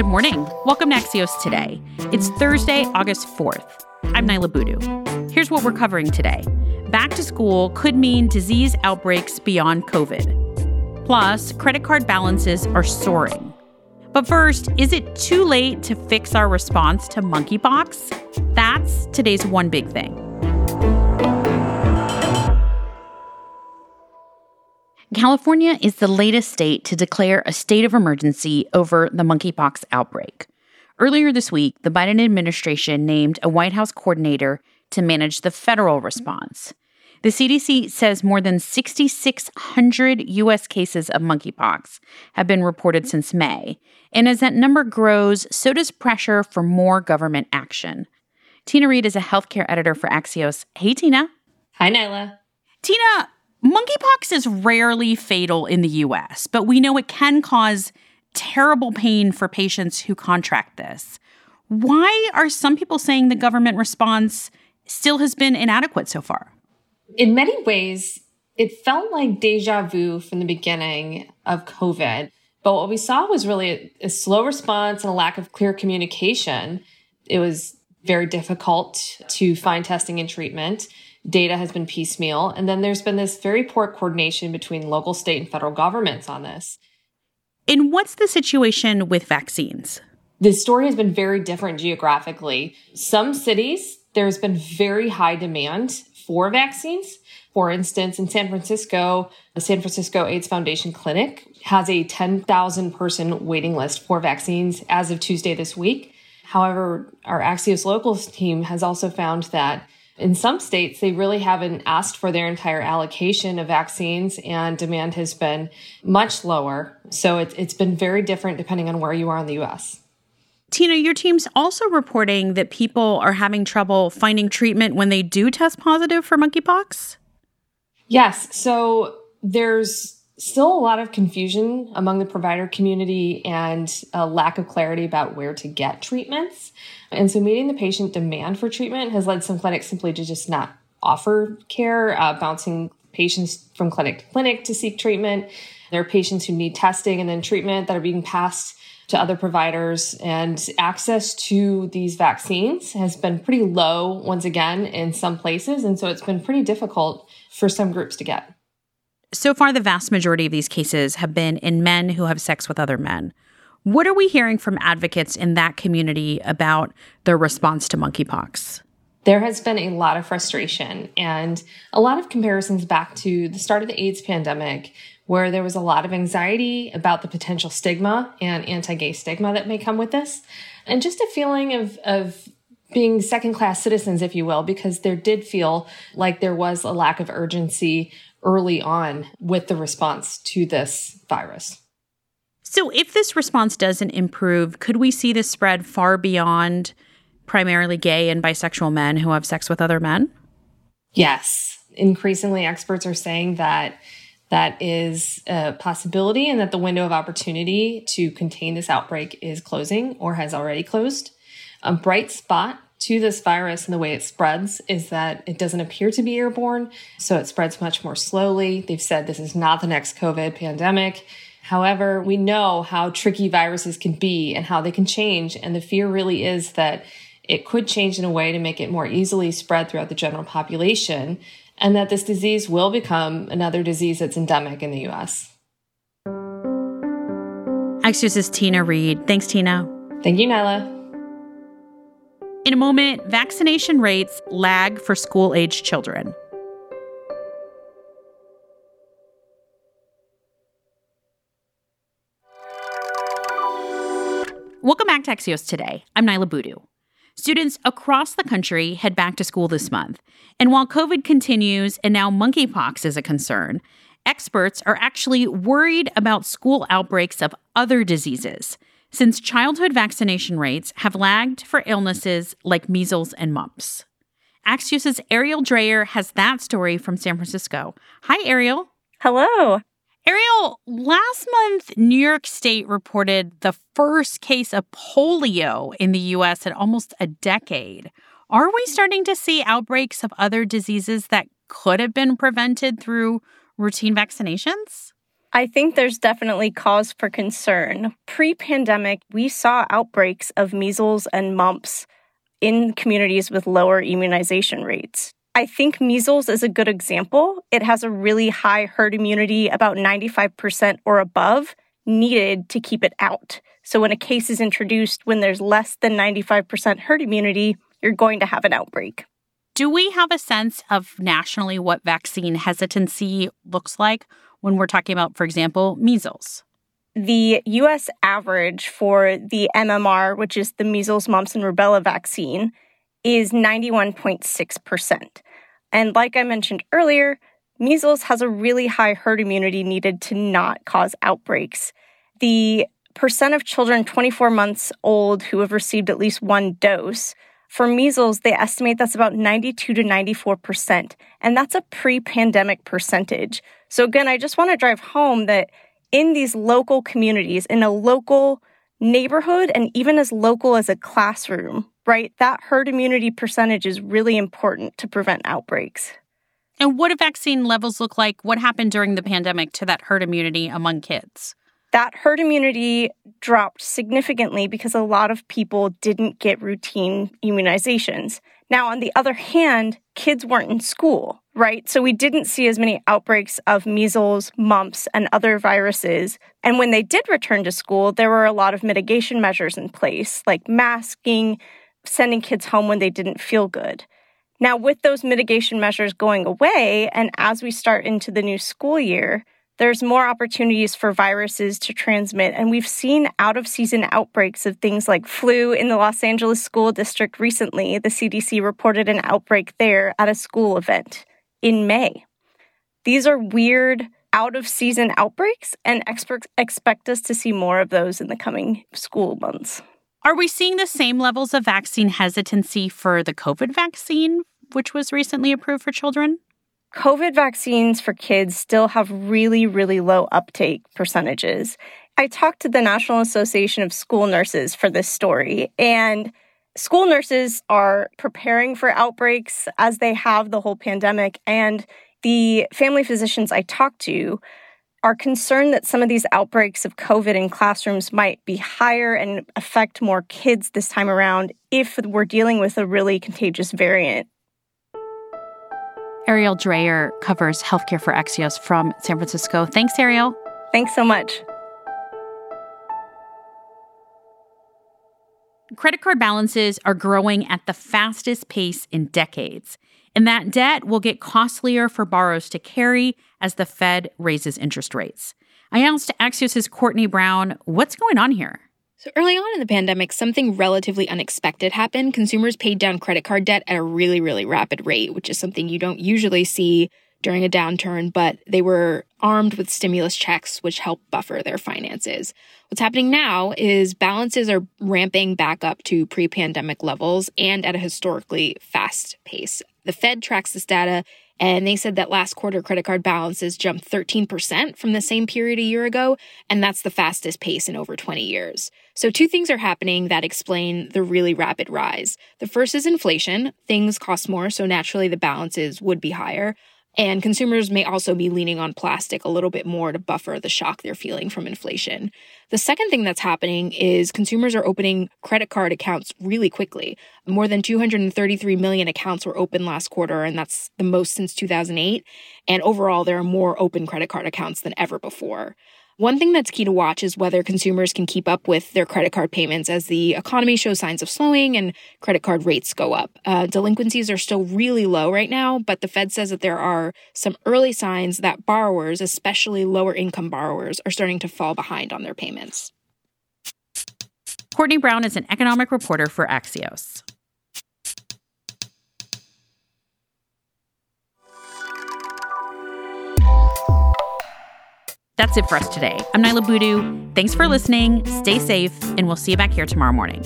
Good morning. Welcome to Axios Today. It's Thursday, August 4th. I'm Niala Boodhoo. Here's what we're covering today. Back to school could mean disease outbreaks beyond COVID. Plus, credit card balances are soaring. But first, is it too late to fix our response to monkeypox? That's today's one big thing. California is the latest state to declare a state of emergency over the monkeypox outbreak. Earlier this week, the Biden administration named a White House coordinator to manage the federal response. The CDC says more than 6,600 U.S. cases of monkeypox have been reported since May. And as that number grows, so does pressure for more government action. Tina Reed is a healthcare editor for Axios. Hey, Tina. Hi, Niala. Tina, Monkeypox is rarely fatal in the US, but we know it can cause terrible pain for patients who contract this. Why are some people saying the government response still has been inadequate so far? In many ways, it felt like deja vu from the beginning of COVID. But what we saw was really a, slow response and a lack of clear communication. It was very difficult to find testing and treatment data has been piecemeal. And then there's been this very poor coordination between local, state, and federal governments on this. And what's the situation with vaccines? The story has been very different geographically. Some cities, there's been very high demand for vaccines. For instance, in San Francisco, the San Francisco AIDS Foundation Clinic has a 10,000 person waiting list for vaccines as of Tuesday this week. However, our Axios Locals team has also found that in some states, they really haven't asked for their entire allocation of vaccines and demand has been much lower. So it, it's been very different depending on where you are in the US. Tina, your team's also reporting that people are having trouble finding treatment when they do test positive for monkeypox? Yes. So there's still a lot of confusion among the provider community and a lack of clarity about where to get treatments. And so meeting the patient demand for treatment has led some clinics simply to just not offer care, uh, bouncing patients from clinic to clinic to seek treatment. There are patients who need testing and then treatment that are being passed to other providers and access to these vaccines has been pretty low once again in some places and so it's been pretty difficult for some groups to get so far, the vast majority of these cases have been in men who have sex with other men. What are we hearing from advocates in that community about their response to monkeypox? There has been a lot of frustration and a lot of comparisons back to the start of the AIDS pandemic, where there was a lot of anxiety about the potential stigma and anti gay stigma that may come with this, and just a feeling of, of being second class citizens, if you will, because there did feel like there was a lack of urgency early on with the response to this virus. So, if this response doesn't improve, could we see this spread far beyond primarily gay and bisexual men who have sex with other men? Yes. Increasingly, experts are saying that that is a possibility and that the window of opportunity to contain this outbreak is closing or has already closed. A bright spot to this virus and the way it spreads is that it doesn't appear to be airborne, so it spreads much more slowly. They've said this is not the next COVID pandemic. However, we know how tricky viruses can be and how they can change, and the fear really is that it could change in a way to make it more easily spread throughout the general population, and that this disease will become another disease that's endemic in the US. Axios' Tina Reed. Thanks, Tina. Thank you, Niala. In a moment, vaccination rates lag for school age children. Welcome back to Axios Today. I'm Niala Boodhoo. Students across the country head back to school this month. And while COVID continues and now monkeypox is a concern, experts are actually worried about school outbreaks of other diseases since childhood vaccination rates have lagged for illnesses like measles and mumps. Axios' Arielle Dreher has that story from San Francisco. Hi, Arielle. Hello. Arielle, last month, New York State reported the first case of polio in the U.S. in almost a decade. Are we starting to see outbreaks of other diseases that could have been prevented through routine vaccinations? I think there's definitely cause for concern. Pre pandemic, we saw outbreaks of measles and mumps in communities with lower immunization rates. I think measles is a good example. It has a really high herd immunity, about 95% or above, needed to keep it out. So when a case is introduced when there's less than 95% herd immunity, you're going to have an outbreak. Do we have a sense of nationally what vaccine hesitancy looks like when we're talking about, for example, measles? The US average for the MMR, which is the measles, mumps, and rubella vaccine, is 91.6%. And like I mentioned earlier, measles has a really high herd immunity needed to not cause outbreaks. The percent of children 24 months old who have received at least one dose for measles, they estimate that's about 92 to 94%. And that's a pre pandemic percentage. So, again, I just want to drive home that in these local communities, in a local neighborhood, and even as local as a classroom, right, that herd immunity percentage is really important to prevent outbreaks. And what do vaccine levels look like? What happened during the pandemic to that herd immunity among kids? That herd immunity dropped significantly because a lot of people didn't get routine immunizations. Now, on the other hand, kids weren't in school, right? So we didn't see as many outbreaks of measles, mumps, and other viruses. And when they did return to school, there were a lot of mitigation measures in place, like masking, sending kids home when they didn't feel good. Now, with those mitigation measures going away, and as we start into the new school year, there's more opportunities for viruses to transmit. And we've seen out of season outbreaks of things like flu in the Los Angeles School District recently. The CDC reported an outbreak there at a school event in May. These are weird out of season outbreaks, and experts expect us to see more of those in the coming school months. Are we seeing the same levels of vaccine hesitancy for the COVID vaccine, which was recently approved for children? COVID vaccines for kids still have really, really low uptake percentages. I talked to the National Association of School Nurses for this story, and school nurses are preparing for outbreaks as they have the whole pandemic. And the family physicians I talked to are concerned that some of these outbreaks of COVID in classrooms might be higher and affect more kids this time around if we're dealing with a really contagious variant. Arielle Dreher covers healthcare for Axios from San Francisco. Thanks, Arielle. Thanks so much. Credit card balances are growing at the fastest pace in decades, and that debt will get costlier for borrowers to carry as the Fed raises interest rates. I asked Axios' Courtney Brown, what's going on here? So, early on in the pandemic, something relatively unexpected happened. Consumers paid down credit card debt at a really, really rapid rate, which is something you don't usually see during a downturn, but they were armed with stimulus checks, which help buffer their finances. What's happening now is balances are ramping back up to pre pandemic levels and at a historically fast pace. The Fed tracks this data and they said that last quarter credit card balances jumped 13% from the same period a year ago, and that's the fastest pace in over 20 years. So, two things are happening that explain the really rapid rise. The first is inflation. Things cost more, so naturally the balances would be higher. And consumers may also be leaning on plastic a little bit more to buffer the shock they're feeling from inflation. The second thing that's happening is consumers are opening credit card accounts really quickly. More than 233 million accounts were opened last quarter, and that's the most since 2008. And overall, there are more open credit card accounts than ever before. One thing that's key to watch is whether consumers can keep up with their credit card payments as the economy shows signs of slowing and credit card rates go up. Uh, delinquencies are still really low right now, but the Fed says that there are some early signs that borrowers, especially lower income borrowers, are starting to fall behind on their payments. Courtney Brown is an economic reporter for Axios. That's it for us today. I'm Niala Boodhoo. Thanks for listening. Stay safe, and we'll see you back here tomorrow morning.